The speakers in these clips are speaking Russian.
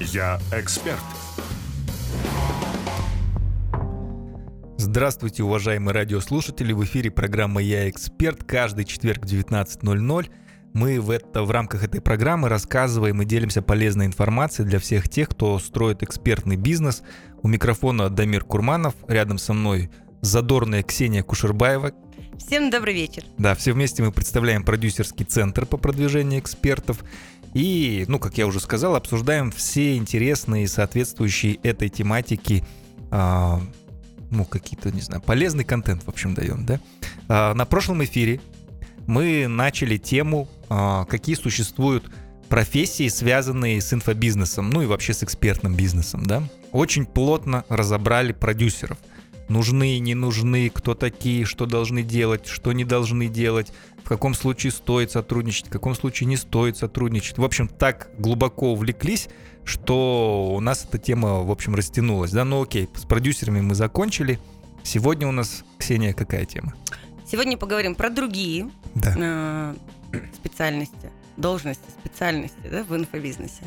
Я эксперт. Здравствуйте, уважаемые радиослушатели! В эфире программа «Я эксперт» каждый четверг в 19.00. Мы в, это, в рамках этой программы рассказываем и делимся полезной информацией для всех тех, кто строит экспертный бизнес. У микрофона Дамир Курманов, рядом со мной задорная Ксения Кушербаева. Всем добрый вечер. Да, все вместе мы представляем продюсерский центр по продвижению экспертов. И, ну, как я уже сказал, обсуждаем все интересные соответствующие этой тематике а, ну, какие-то, не знаю, полезный контент, в общем, даем, да. А, на прошлом эфире мы начали тему, а, какие существуют профессии, связанные с инфобизнесом, ну и вообще с экспертным бизнесом, да. Очень плотно разобрали продюсеров. Нужны, не нужны, кто такие, что должны делать, что не должны делать, в каком случае стоит сотрудничать, в каком случае не стоит сотрудничать. В общем, так глубоко увлеклись, что у нас эта тема, в общем, растянулась. Да, ну окей, с продюсерами мы закончили. Сегодня у нас, Ксения, какая тема? Сегодня поговорим про другие Да. э, специальности, должности, специальности да, в инфобизнесе.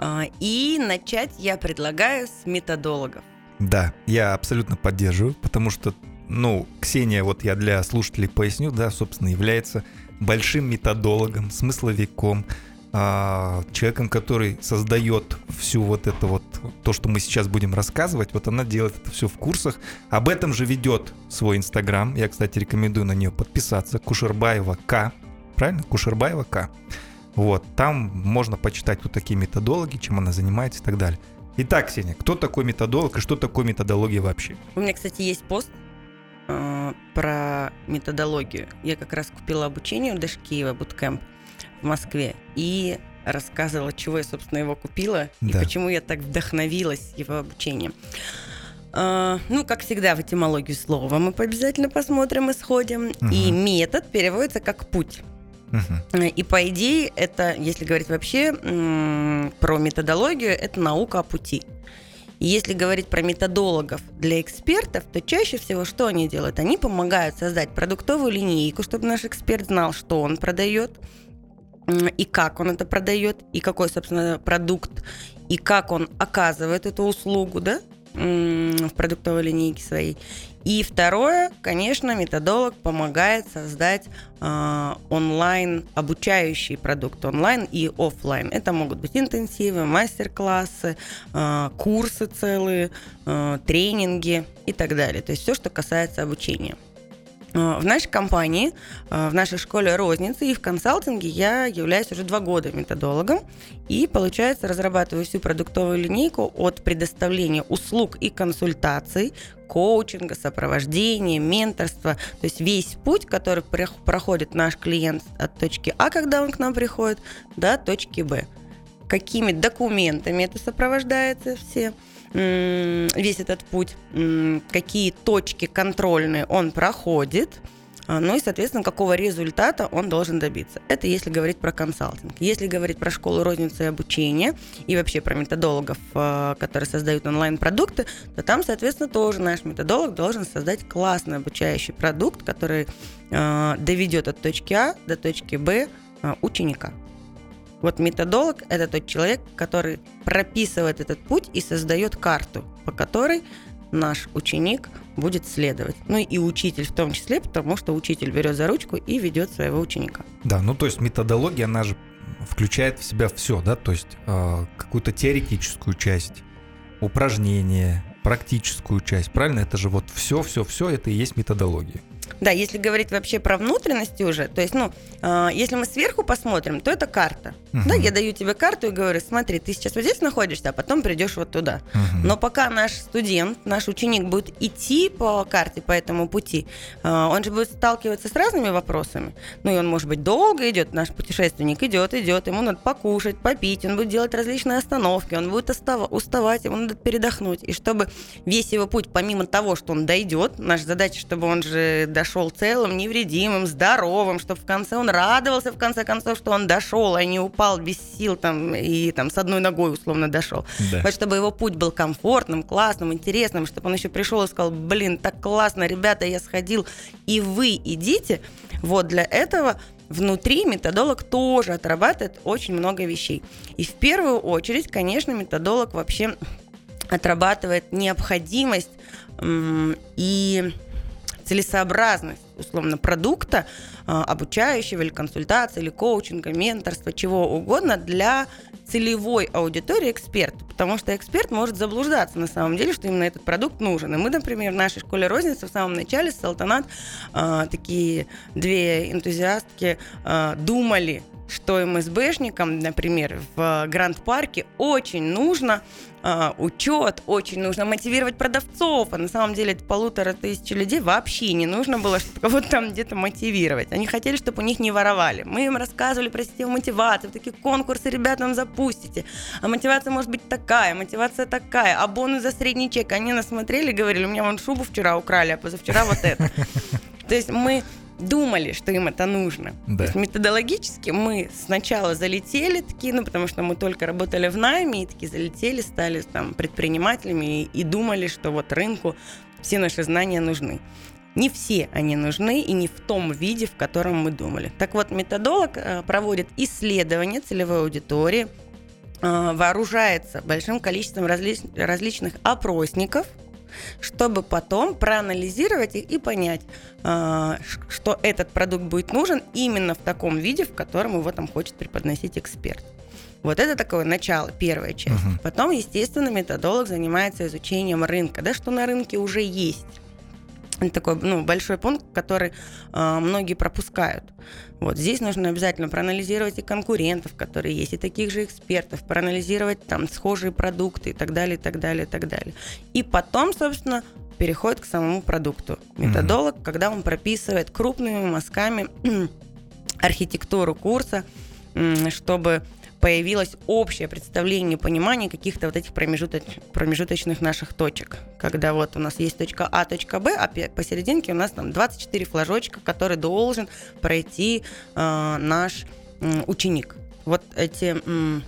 А, и начать я предлагаю с методологов. Да, я абсолютно поддерживаю, потому что, ну, Ксения, вот я для слушателей поясню, да, собственно, является большим методологом, смысловиком, а, человеком, который создает всю вот это вот, то, что мы сейчас будем рассказывать, вот она делает это все в курсах. Об этом же ведет свой Инстаграм. Я, кстати, рекомендую на нее подписаться. Кушербаева К. Правильно? Кушербаева К. Вот, там можно почитать вот такие методологи, чем она занимается и так далее. Итак, Ксения, кто такой методолог и что такое методология вообще? У меня, кстати, есть пост э, про методологию. Я как раз купила обучение у Дашкиева Bootcamp в Москве и рассказывала, чего я, собственно, его купила Да. и почему я так вдохновилась его обучением. А, ну, как всегда, в этимологию слова мы обязательно посмотрим и сходим. И Мгм. метод переводится как путь. Мгм. И по идее, это, если говорить вообще про методологию, это наука о пути. Если говорить про методологов для экспертов, то чаще всего что они делают? Они помогают создать продуктовую линейку, чтобы наш эксперт знал, что он продает, и как он это продает, и какой, собственно, продукт, и как он оказывает эту услугу, да, в продуктовой линейке своей. И второе, конечно, методолог помогает создать э, онлайн обучающий продукт онлайн и офлайн. Это могут быть интенсивы, мастер-классы, э, курсы целые, э, тренинги и так далее. То есть все, что касается обучения. Э, В нашей компании, э, в нашей школе розницы и в консалтинге я являюсь уже два года методологом. И, получается, разрабатываю всю продуктовую линейку от предоставления услуг и консультаций, коучинга, сопровождения, менторства, то есть весь путь, который прох- проходит наш клиент от точки А, когда он к нам приходит, до точки Б. Какими документами это сопровождается все, весь этот путь, какие точки контрольные он проходит, а, ну и, соответственно, какого результата он должен добиться. Это если говорить про консалтинг. Если говорить про школу розницы и обучения и вообще про методологов, а, которые создают онлайн-продукты, то там, соответственно, тоже наш методолог должен создать классный обучающий продукт, который а, доведет от точки А до точки Б ученика. Вот методолог – это тот человек, который прописывает этот путь и создает карту, по которой наш ученик будет следовать. Ну и учитель в том числе, потому что учитель берет за ручку и ведет своего ученика. Да, ну то есть методология, она же включает в себя все, да, то есть э, какую-то теоретическую часть, упражнения, практическую часть, правильно? Это же вот все, все, все, это и есть методология. Да, если говорить вообще про внутренности уже, то есть, ну, э, если мы сверху посмотрим, то это карта. Мгм. Да, я даю тебе карту и говорю, смотри, ты сейчас вот здесь находишься, а потом придешь вот туда. Мгм. Но пока наш студент, наш ученик будет идти по карте, по этому пути, э, он же будет сталкиваться с разными вопросами. Ну и он, может быть, долго идет, наш путешественник идет, идет, ему надо покушать, попить, он будет делать различные остановки, он будет остава- уставать, ему надо передохнуть. И чтобы весь его путь, помимо того, что он дойдет, наша задача, чтобы он же дошел целым, невредимым, здоровым, чтобы в конце он радовался, в конце концов, что он дошел, а не упал без сил там и там с одной ногой условно дошел. Да. Вот чтобы его путь был комфортным, классным, интересным, чтобы он еще пришел и сказал, блин, так классно, ребята, я сходил, и вы идите. Вот для этого внутри методолог тоже отрабатывает очень много вещей. И в первую очередь, конечно, методолог вообще отрабатывает необходимость и целесообразность, условно, продукта, а, обучающего или консультации, или коучинга, менторства, чего угодно для целевой аудитории эксперта. Потому что эксперт может заблуждаться на самом деле, что именно этот продукт нужен. И мы, например, в нашей школе розницы в самом начале с Салтанат э, такие две энтузиастки э, думали, что МСБшникам, например, в Гранд-парке очень нужно э, учет, очень нужно мотивировать продавцов, а на самом деле это полутора тысячи людей вообще не нужно было, чтобы кого-то там где-то мотивировать. Они хотели, чтобы у них не воровали. Мы им рассказывали про систему мотивации, такие конкурсы ребятам запустите, а мотивация может быть такая, мотивация такая, а бонус за средний чек. Они нас смотрели и говорили, у меня вон шубу вчера украли, а позавчера вот это. То есть мы думали, что им это нужно. Да. То есть методологически мы сначала залетели такие, ну, потому что мы только работали в найме, и такие залетели, стали там предпринимателями и, и думали, что вот рынку все наши знания нужны. Не все они нужны и не в том виде, в котором мы думали. Так вот, методолог э, проводит исследования целевой аудитории, э, вооружается большим количеством различ, различных опросников – чтобы потом проанализировать их и понять, а, что этот продукт будет нужен именно в таком виде, в котором его там хочет преподносить эксперт. Вот это такое начало, первая часть. Uh-huh. Потом, естественно, методолог занимается изучением рынка, да, что на рынке уже есть. Такой ну, большой пункт, который э, многие пропускают. Вот здесь нужно обязательно проанализировать и конкурентов, которые есть, и таких же экспертов, проанализировать там схожие продукты и так далее, и так далее, и так далее. И потом, собственно, переходит к самому продукту. Методолог, mm-hmm. когда он прописывает крупными мазками архитектуру курса, чтобы появилось общее представление, понимание каких-то вот этих промежуточ, промежуточных наших точек. Когда вот у нас есть точка А, точка Б, а посерединке у нас там 24 флажочка, который должен пройти э, наш э, ученик вот эти,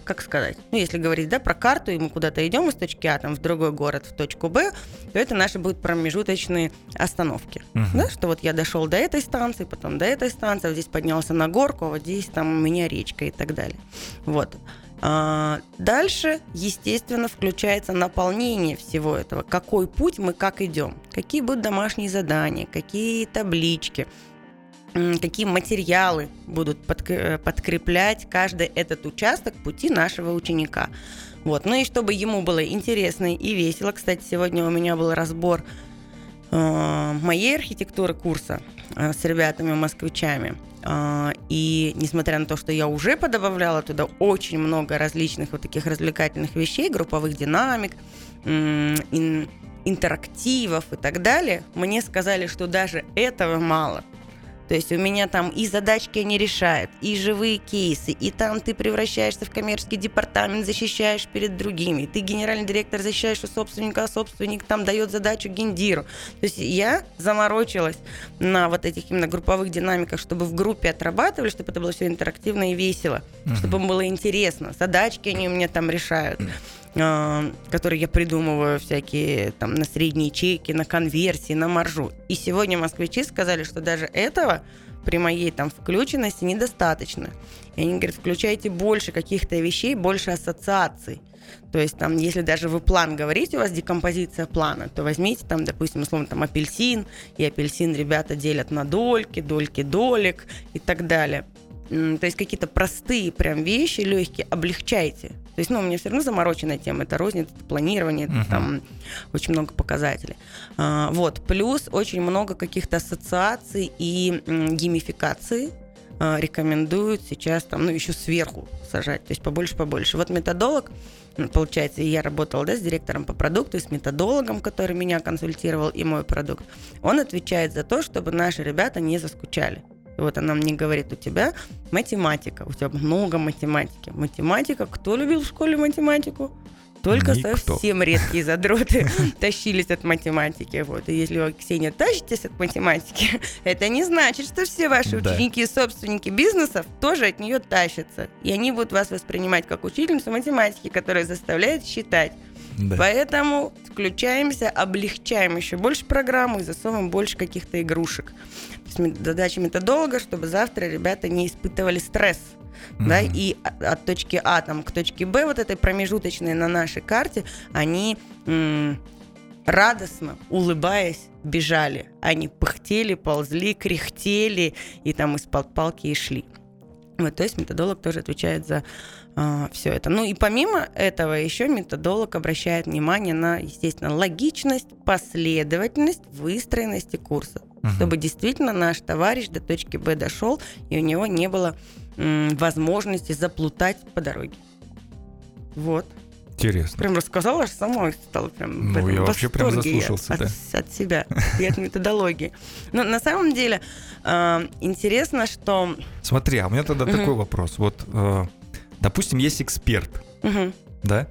как сказать, ну, если говорить, да, про карту, и мы куда-то идем из точки А, там, в другой город, в точку Б, то это наши будут промежуточные остановки, uh-huh. да, что вот я дошел до этой станции, потом до этой станции, вот здесь поднялся на горку, а вот здесь там у меня речка и так далее. Вот. А, дальше, естественно, включается наполнение всего этого. Какой путь мы как идем? Какие будут домашние задания? Какие таблички? Какие материалы будут э, подкреплять каждый этот участок пути нашего ученика. Вот. Ну и чтобы ему было интересно и весело. Кстати, сегодня у меня был разбор э, моей архитектуры курса э, с ребятами-москвичами. Э, и несмотря на то, что я уже подобавляла туда очень много различных вот таких развлекательных вещей, групповых динамик, э, ин, интерактивов и так далее, мне сказали, что даже этого мало – то есть у меня там и задачки они решают, и живые кейсы, и там ты превращаешься в коммерческий департамент, защищаешь перед другими, ты генеральный директор защищаешь у собственника, а собственник там дает задачу гендиру. То есть я заморочилась на вот этих именно групповых динамиках, чтобы в группе отрабатывали, чтобы это было все интерактивно и весело, uh-huh. чтобы им было интересно. Задачки они у меня там решают. А, которые я придумываю всякие там на средние чеки, на конверсии, на маржу. И сегодня москвичи сказали, что даже этого при моей там включенности недостаточно. И они говорят, включайте больше каких-то вещей, больше ассоциаций. То есть там, если даже вы план говорите, у вас декомпозиция плана, то возьмите там, допустим, условно, там апельсин, и апельсин ребята делят на дольки, дольки долек и так далее. То есть какие-то простые прям вещи, легкие, облегчайте. То есть, ну, у меня все равно замороченная тема, это розница, это планирование, uh-huh. там очень много показателей. А, вот, плюс очень много каких-то ассоциаций и м, геймификации а, рекомендуют сейчас там, ну, еще сверху сажать, то есть побольше-побольше. Вот методолог, получается, я работала, да, с директором по продукту, и с методологом, который меня консультировал, и мой продукт. Он отвечает за то, чтобы наши ребята не заскучали. И вот она мне говорит, у тебя математика, у тебя много математики. Математика, кто любил в школе математику? Только Никто. совсем редкие задроты тащились от математики. Вот. И если вы, Ксения, тащитесь от математики, это не значит, что все ваши да. ученики и собственники бизнесов тоже от нее тащатся. И они будут вас воспринимать как учительницу математики, которая заставляет считать. Да. Поэтому включаемся, облегчаем еще больше программу и засовываем больше каких-то игрушек. То есть задача методолога, чтобы завтра ребята не испытывали стресс. Mm-hmm. Да, и от точки А там, к точке Б, вот этой промежуточной на нашей карте, они м- радостно, улыбаясь, бежали. Они пыхтели, ползли, кряхтели и там из-под палки и шли. Вот, то есть методолог тоже отвечает за э, все это. Ну и помимо этого еще методолог обращает внимание на, естественно, логичность, последовательность, выстроенности курса, угу. чтобы действительно наш товарищ до точки Б дошел и у него не было м, возможности заплутать по дороге. Вот. Интересно. Прям рассказала, аж сама стала прям Ну, я вообще прям заслушался, от, да. От себя и от методологии. Но на самом деле э, интересно, что... Смотри, а у меня тогда такой вопрос. Вот, э, допустим, есть эксперт, да?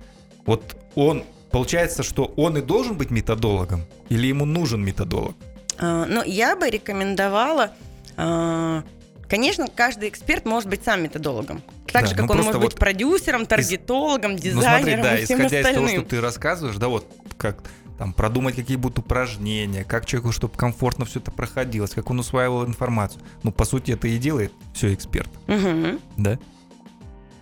Вот он, получается, что он и должен быть методологом? Или ему нужен методолог? Э, ну, я бы рекомендовала... Э, конечно, каждый эксперт может быть сам методологом. Так да, же, как ну, он может вот быть продюсером, таргетологом, дизайнером ну, смотри, да, и всем исходя остальным. из того, что ты рассказываешь, да, вот как там продумать, какие будут упражнения, как человеку, чтобы комфортно все это проходилось, как он усваивал информацию. Ну, по сути, это и делает все эксперт. Угу. Да?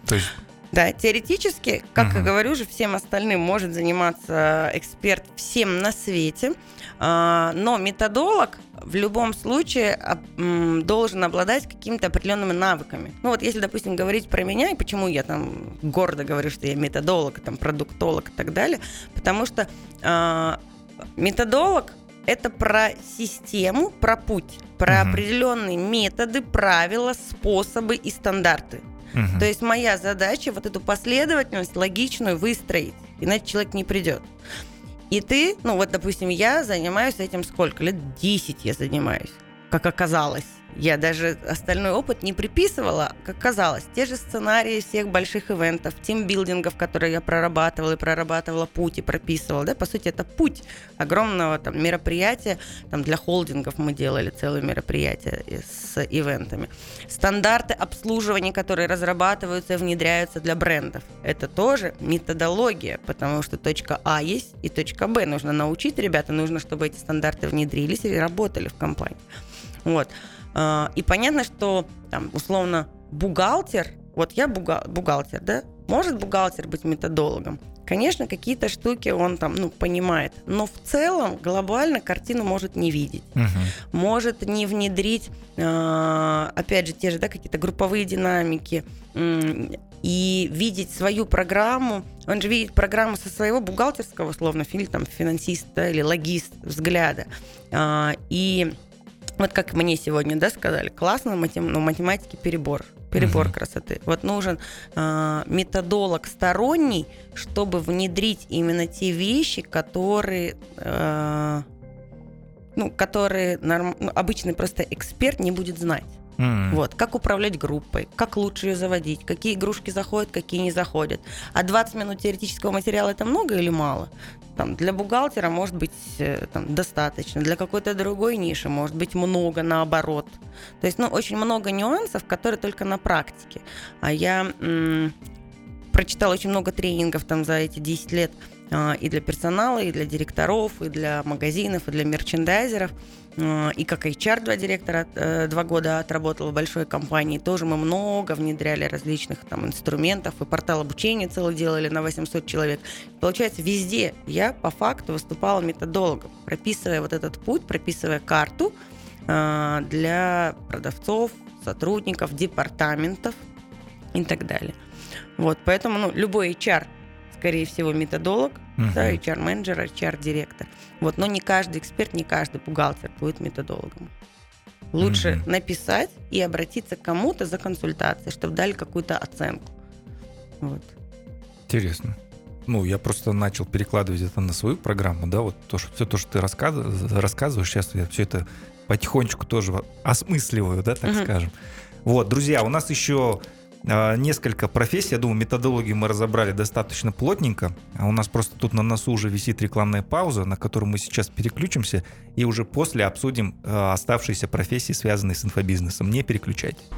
То есть да, теоретически, как uh-huh. я говорю же, всем остальным может заниматься эксперт всем на свете, а, но методолог в любом случае должен обладать какими-то определенными навыками. Ну вот если, допустим, говорить про меня, и почему я там гордо говорю, что я методолог, там, продуктолог и так далее, потому что э, методолог это про систему, про путь, про угу. определенные методы, правила, способы и стандарты. Угу. То есть моя задача вот эту последовательность логичную выстроить, иначе человек не придет. И ты, ну вот, допустим, я занимаюсь этим сколько? Лет 10 я занимаюсь, как оказалось. Я даже остальной опыт не приписывала, как казалось. Те же сценарии всех больших ивентов, тимбилдингов, которые я прорабатывала и прорабатывала путь и прописывала. Да? По сути, это путь огромного там, мероприятия. Там, для холдингов мы делали целое мероприятие с ивентами. Стандарты обслуживания, которые разрабатываются и внедряются для брендов. Это тоже методология, потому что точка А есть и точка Б. Нужно научить ребята, нужно, чтобы эти стандарты внедрились и работали в компании. Вот. А, и понятно, что там, условно, бухгалтер, вот я бухгалтер, да, может бухгалтер быть методологом? Конечно, какие-то штуки он там, ну, понимает, но в целом глобально картину может не видеть, угу. может не внедрить, э, опять же, те же, да, какие-то групповые динамики и видеть свою программу. Он же видит программу со своего бухгалтерского, условно, или там финансиста или логист взгляда. Э, и вот как мне сегодня, да, сказали, классно, матем, ну, математики перебор, перебор uh-huh. красоты. Вот нужен э, методолог сторонний, чтобы внедрить именно те вещи, которые, э, ну, которые норм, ну, обычный просто эксперт не будет знать. Mm. Вот, как управлять группой, как лучше ее заводить, какие игрушки заходят, какие не заходят. А 20 минут теоретического материала это много или мало? Там, для бухгалтера может быть э, там, достаточно, для какой-то другой ниши может быть много наоборот. То есть, ну, очень много нюансов, которые только на практике. А я м- прочитала очень много тренингов там за эти 10 лет а, и для персонала, и для директоров, и для магазинов, и для мерчендайзеров. А, и как HR два директора э, два года отработала в большой компании. Тоже мы много внедряли различных там инструментов, и портал обучения целый делали на 800 человек. Получается, везде я по факту выступала методологом, прописывая вот этот путь, прописывая карту а, для продавцов, сотрудников, департаментов и так далее. Вот, поэтому ну, любой HR скорее всего, методолог, uh-huh. да, HR-менеджер, HR-директор. Вот, но не каждый эксперт, не каждый бухгалтер будет методологом. Лучше uh-huh. написать и обратиться к кому-то за консультацией, чтобы дали какую-то оценку. Вот. Интересно. Ну, я просто начал перекладывать это на свою программу, да, вот то, что, все то, что ты рассказываешь, рассказываешь, сейчас я все это потихонечку тоже осмысливаю, да, так uh-huh. скажем. Вот, друзья, у нас еще несколько профессий. Я думаю, методологию мы разобрали достаточно плотненько. А у нас просто тут на носу уже висит рекламная пауза, на которую мы сейчас переключимся, и уже после обсудим а, оставшиеся профессии, связанные с инфобизнесом. Не переключайтесь.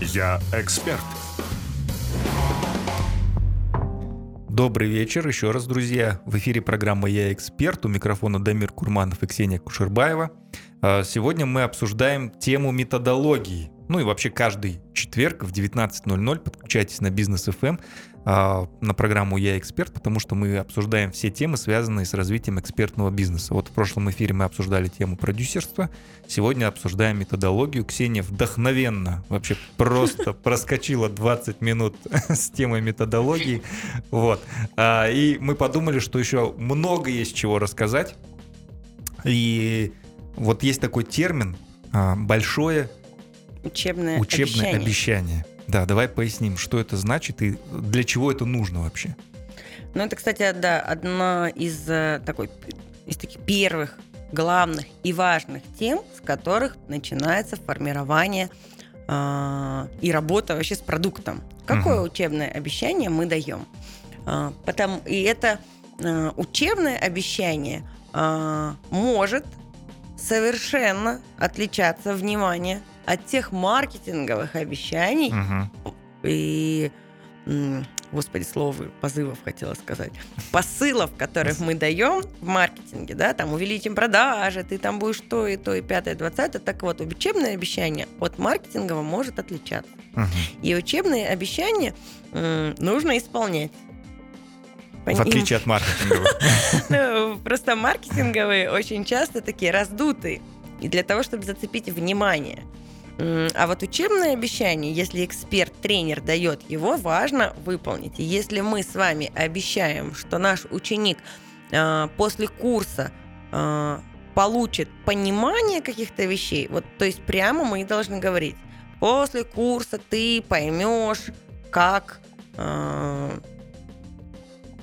Я эксперт. Добрый вечер еще раз, друзья. В эфире программа «Я эксперт». У микрофона Дамир Курманов и Ксения Кушербаева. А, сегодня мы обсуждаем тему методологии. Ну и вообще каждый четверг в 19.00 подключайтесь на Бизнес FM а, на программу «Я эксперт», потому что мы обсуждаем все темы, связанные с развитием экспертного бизнеса. Вот в прошлом эфире мы обсуждали тему продюсерства, сегодня обсуждаем методологию. Ксения вдохновенно, вообще просто проскочила 20 минут с темой методологии. Вот. А, и мы подумали, что еще много есть чего рассказать. И вот есть такой термин а, «большое учебное, учебное обещание. обещание». Да, давай поясним, что это значит и для чего это нужно вообще. Ну, это, кстати, да, одна из э, такой из таких первых главных и важных тем, с которых начинается формирование э, и работа вообще с продуктом. Какое Мгм. учебное обещание мы даем? Э, потому, и это э, учебное обещание э, может совершенно отличаться, внимание, от тех маркетинговых обещаний, Мгм. и, господи, слово позывов хотела сказать, посылов, которых мы даем в маркетинге, да, там увеличим продажи, ты там будешь то и то, и пятое, двадцатое, так вот, учебное обещание от маркетингового может отличаться. Мгм. И учебные обещания м, нужно исполнять. В отличие от маркетинговых. Ну, Просто маркетинговые очень часто такие раздутые. И для того, чтобы зацепить внимание. А вот учебное обещание, если эксперт, тренер дает его, важно выполнить. И если мы с вами обещаем, что наш ученик а, после курса а, получит понимание каких-то вещей, вот, то есть прямо мы и должны говорить, после курса ты поймешь, как а,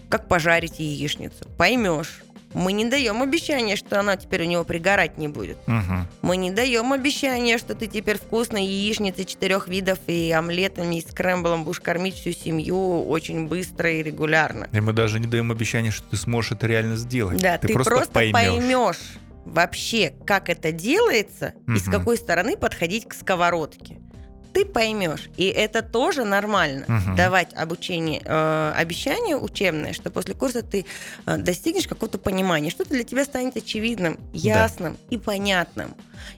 как пожарить яичницу. Поймешь. Мы не даем обещания, что она теперь у него пригорать не будет. Мгм. Мы не даем обещания, что ты теперь вкусной яичницей четырех видов и омлетами, и скрэмблом будешь кормить всю семью очень быстро и регулярно. И мы даже не даем обещания, что ты сможешь это реально сделать. Да, ты, просто, поймешь. поймешь вообще, как это делается и с какой стороны подходить к сковородке. Ты поймешь, и это тоже нормально. Мгм. Давать обучение, э, обещание учебное, что после курса ты э, достигнешь какого-то понимания, что-то для тебя станет очевидным, ясным и понятным.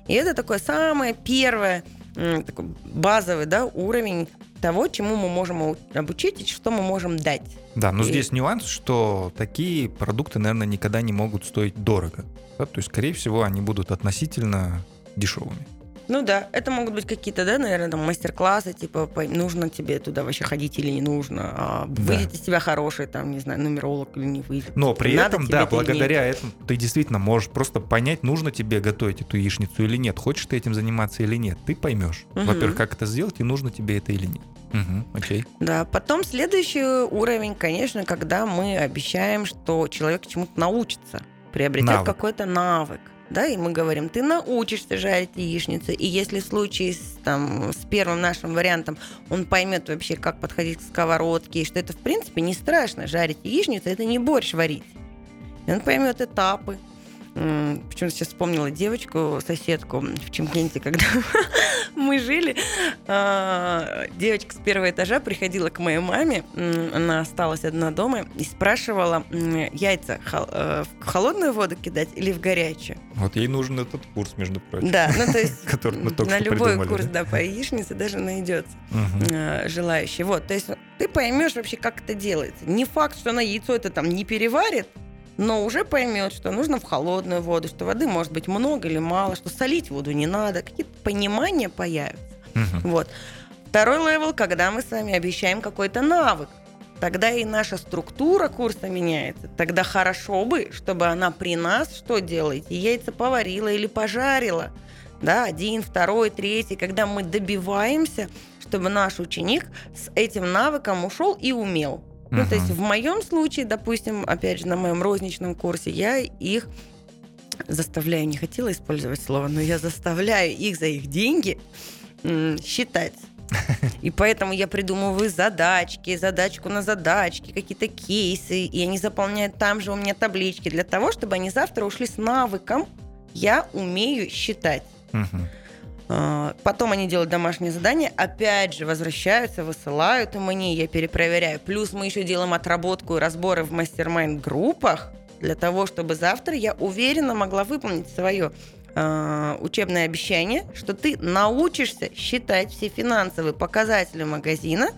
И это такое самое первое, м, такой базовый да, уровень того, чему мы можем обучить и что мы можем дать. Да, но И- здесь нюанс, что такие продукты, наверное, никогда не могут стоить дорого. Да, То есть, скорее всего, они будут относительно дешевыми. Ну да, это могут быть какие-то, да, наверное, там мастер-классы, типа, нужно тебе туда вообще ходить или не нужно, а Да. выйдет из тебя хороший, там, не знаю, нумеролог или не выйдет. Но при Надо этом, да, это благодаря этому ты действительно можешь просто понять, нужно тебе готовить эту яичницу или нет, хочешь ты этим заниматься или нет. Ты поймешь, Мгм. во-первых, как это сделать и нужно тебе это или нет. Мгм, окей. Да, потом следующий уровень, конечно, когда мы обещаем, что человек чему-то научится, приобретет Навык. какой-то навык. Да, и мы говорим, ты научишься жарить яичницу, и если в случае с, там, с первым нашим вариантом он поймет вообще, как подходить к сковородке, и что это, в принципе, не страшно жарить яичницу, это не борщ варить. И он поймет этапы. Почему-то сейчас вспомнила девочку, соседку в Чемкенте, когда мы жили. А, Девочка с первого этажа приходила к моей маме, она осталась одна дома, и спрашивала, яйца э, в холодную воду кидать или в горячую. Вот ей нужен этот курс, между прочим. Да, ну то есть Который мы только на любой курс, да? по яичнице даже найдется э, желающий. Вот, то есть ты поймешь вообще, как это делается. Не факт, что она яйцо это там не переварит, но уже поймет, что нужно в холодную воду, что воды может быть много или мало, что солить воду не надо, какие-то понимания появятся. Мгм. Вот. Второй level, когда мы с вами обещаем какой-то навык. Тогда и наша структура курса меняется. Тогда хорошо бы, чтобы она при нас что делает? Яйца поварила или пожарила. Да, один, второй, третий. Когда мы добиваемся, чтобы наш ученик с этим навыком ушел и умел. Ну, то есть в моем случае, допустим, опять же, на моем розничном курсе, я их заставляю, не хотела использовать слово, но я заставляю их за их деньги считать. И поэтому я придумываю задачки, задачку на задачки, какие-то кейсы, и они заполняют там же у меня таблички для того, чтобы они завтра ушли с навыком «я умею считать». Мгм. А, потом они делают домашнее задание, опять же возвращаются, высылают мне, я перепроверяю. Плюс мы еще делаем отработку и разборы в мастер-майнд-группах для того, чтобы завтра я уверенно могла выполнить свое э, учебное обещание, что ты научишься считать все финансовые показатели магазина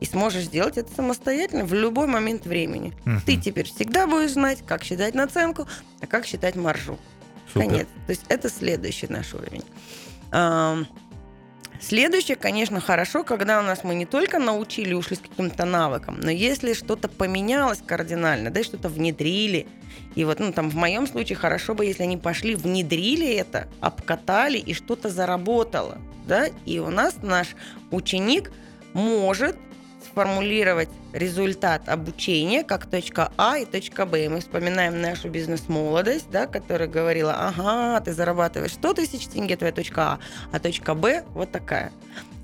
и сможешь сделать это самостоятельно в любой момент времени. Мгм. Ты теперь всегда будешь знать, как считать наценку, а как считать маржу. Супер. Конец. То есть это следующий наш уровень. Следующее, конечно, хорошо, когда у нас мы не только научили, ушли с каким-то навыком, но если что-то поменялось кардинально, да, что-то внедрили, и вот, ну, там, в моем случае хорошо бы, если они пошли, внедрили это, обкатали, и что-то заработало, да, и у нас наш ученик может сформулировать результат обучения как точка А и точка Б. И мы вспоминаем нашу бизнес-молодость, да, которая говорила, ага, ты зарабатываешь 100 тысяч тенге, твоя точка А, а точка Б вот такая.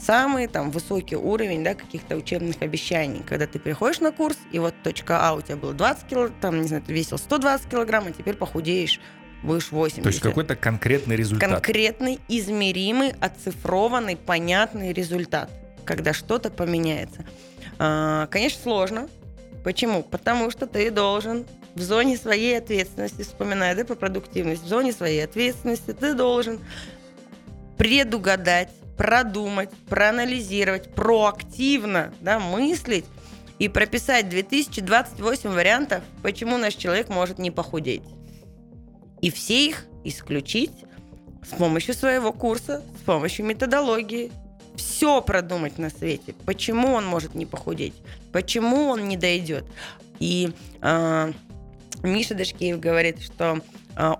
Самый там высокий уровень да, каких-то учебных обещаний, когда ты приходишь на курс, и вот точка А у тебя было 20 килограмм, там, не знаю, ты весил 120 килограмм, а теперь похудеешь, будешь 80. То есть какой-то конкретный результат. Конкретный, измеримый, оцифрованный, понятный результат, когда что-то поменяется. А, Конечно, сложно. Почему? Потому что ты должен в зоне своей ответственности, вспоминая да, по продуктивности, в зоне своей ответственности ты должен предугадать, продумать, проанализировать, проактивно да, мыслить и прописать 2028 вариантов, почему наш человек может не похудеть. И все их исключить с помощью своего курса, с помощью методологии. Все продумать на свете. Почему он может не похудеть? Почему он не дойдет? И э, Миша Дашкеев говорит, что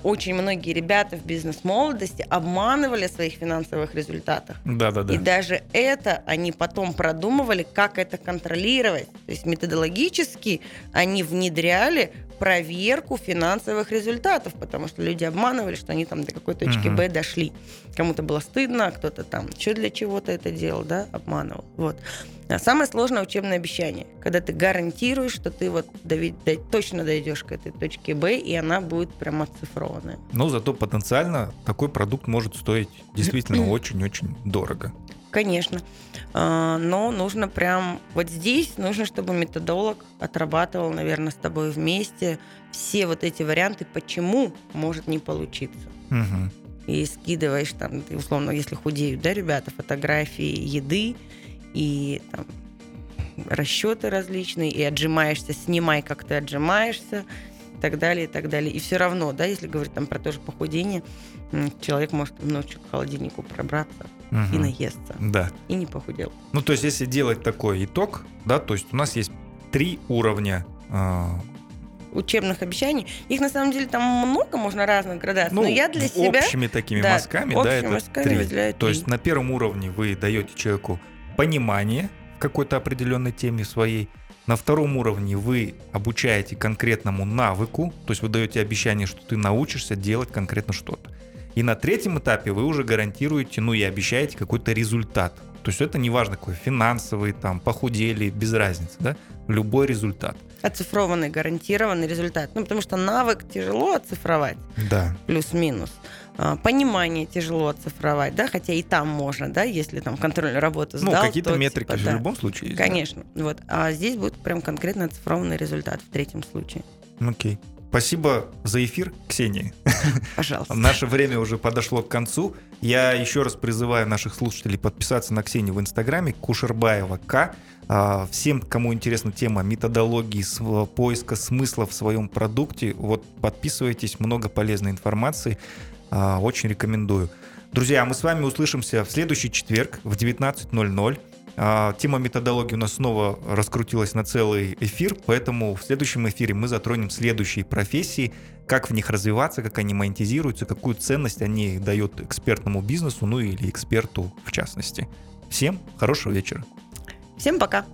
очень многие ребята в бизнес-молодости обманывали в своих финансовых результатах. Да-да-да. И даже это они потом продумывали, как это контролировать. То есть методологически они внедряли проверку финансовых результатов, потому что люди обманывали, что они там до какой точки Мгм. Б дошли. Кому-то было стыдно, а кто-то там еще для чего-то это делал, да, обманывал. Вот. А самое сложное учебное обещание, когда ты гарантируешь, что ты вот дови- до- точно дойдешь к этой точке Б, и она будет прям оцифрованная. Но зато потенциально такой продукт может стоить действительно очень-очень дорого. Конечно. А, Но нужно прям вот здесь нужно, чтобы методолог отрабатывал, наверное, с тобой вместе все вот эти варианты, почему может не получиться. Мгм. И скидываешь там, условно, если худеют, да, ребята, фотографии еды и там расчеты различные, и отжимаешься, снимай, как ты отжимаешься, и так далее, и так далее. И все равно, да, если говорить там про то же похудение, человек может ночью к холодильнику пробраться и Мгм. наесться, Да. и не похудел. Ну, то есть, если делать такой итог, да, то есть у нас есть три уровня. а, учебных обещаний. Их на самом деле там много, можно разных градаций. ну, Но я для себя... общими такими да, мазками, да, это мазками три. То есть на первом уровне вы даете человеку понимание в какой-то определенной теме своей. На втором уровне вы обучаете конкретному навыку, то есть вы даете обещание, что ты научишься делать конкретно что-то. И на третьем этапе вы уже гарантируете, ну и обещаете какой-то результат. То есть это не важно какой, финансовый, там, похудели, без разницы, да? Любой результат. Оцифрованный, гарантированный результат. Ну, потому что навык тяжело оцифровать, Да. плюс-минус. А, Понимание тяжело оцифровать, да, хотя и там можно, да, если там контрольную работу Ну, сдал, какие-то то, метрики типа, же да. в любом случае есть. да? Конечно, вот. А здесь будет прям конкретно оцифрованный результат в третьем случае. Окей. Спасибо за эфир, Ксения. Пожалуйста. Наше время уже подошло к концу. Я еще раз призываю наших слушателей подписаться на Ксению в Инстаграме Кушербаева К. А, Всем, кому интересна тема методологии поиска смысла в своем продукте, вот подписывайтесь, много полезной информации. А, Очень рекомендую. Друзья, мы с вами услышимся в следующий четверг в 19.00. А, Тема методологии у нас снова раскрутилась на целый эфир, поэтому в следующем эфире мы затронем следующие профессии, как в них развиваться, как они монетизируются, какую ценность они дают экспертному бизнесу, ну или эксперту в частности. Всем хорошего вечера. Всем пока.